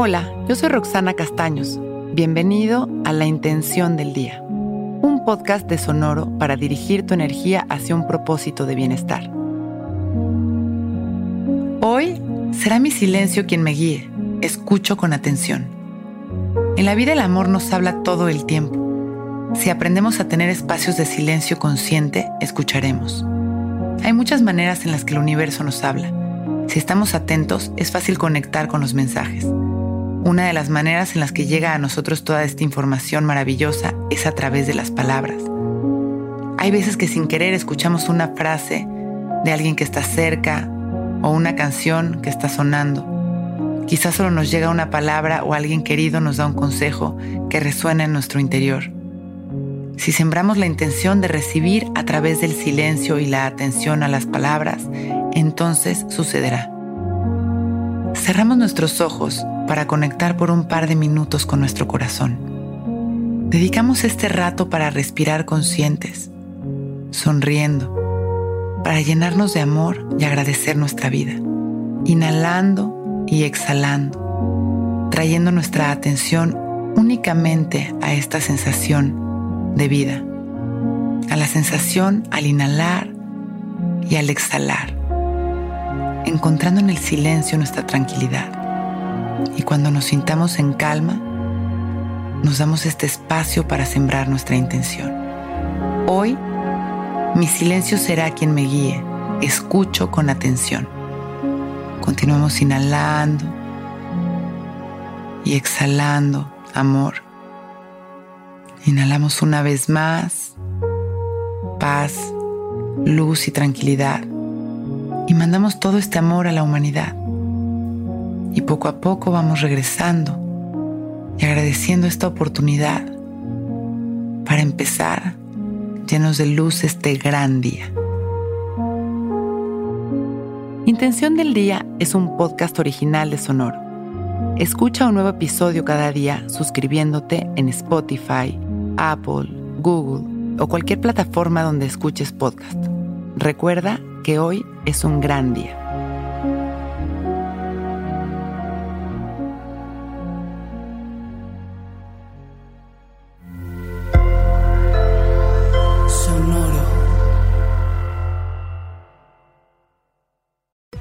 Hola, yo soy Roxana Castaños. Bienvenido a La Intención del Día, un podcast de Sonoro para dirigir tu energía hacia un propósito de bienestar. Hoy será mi silencio quien me guíe. Escucho con atención. En la vida el amor nos habla todo el tiempo. Si aprendemos a tener espacios de silencio consciente, escucharemos. Hay muchas maneras en las que el universo nos habla. Si estamos atentos, es fácil conectar con los mensajes. Una de las maneras en las que llega a nosotros toda esta información maravillosa es a través de las palabras. Hay veces que sin querer escuchamos una frase de alguien que está cerca o una canción que está sonando. Quizás solo nos llega una palabra o alguien querido nos da un consejo que resuena en nuestro interior. Si sembramos la intención de recibir a través del silencio y la atención a las palabras, entonces sucederá. Cerramos nuestros ojos para conectar por un par de minutos con nuestro corazón. Dedicamos este rato para respirar conscientes, sonriendo, para llenarnos de amor y agradecer nuestra vida, inhalando y exhalando, trayendo nuestra atención únicamente a esta sensación de vida, a la sensación al inhalar y al exhalar, encontrando en el silencio nuestra tranquilidad. Y cuando nos sintamos en calma, nos damos este espacio para sembrar nuestra intención. Hoy, mi silencio será quien me guíe. Escucho con atención. Continuamos inhalando y exhalando amor Inhalamos una vez más paz, luz y tranquilidad. Y mandamos todo este amor a la humanidad. Y poco a poco vamos regresando y agradeciendo esta oportunidad para empezar llenos de luz este gran día. Intención del Día es un podcast original de Sonoro. Escucha un nuevo episodio cada día suscribiéndote en Spotify, Apple, Google o cualquier plataforma donde escuches podcast. Recuerda que hoy es un gran día.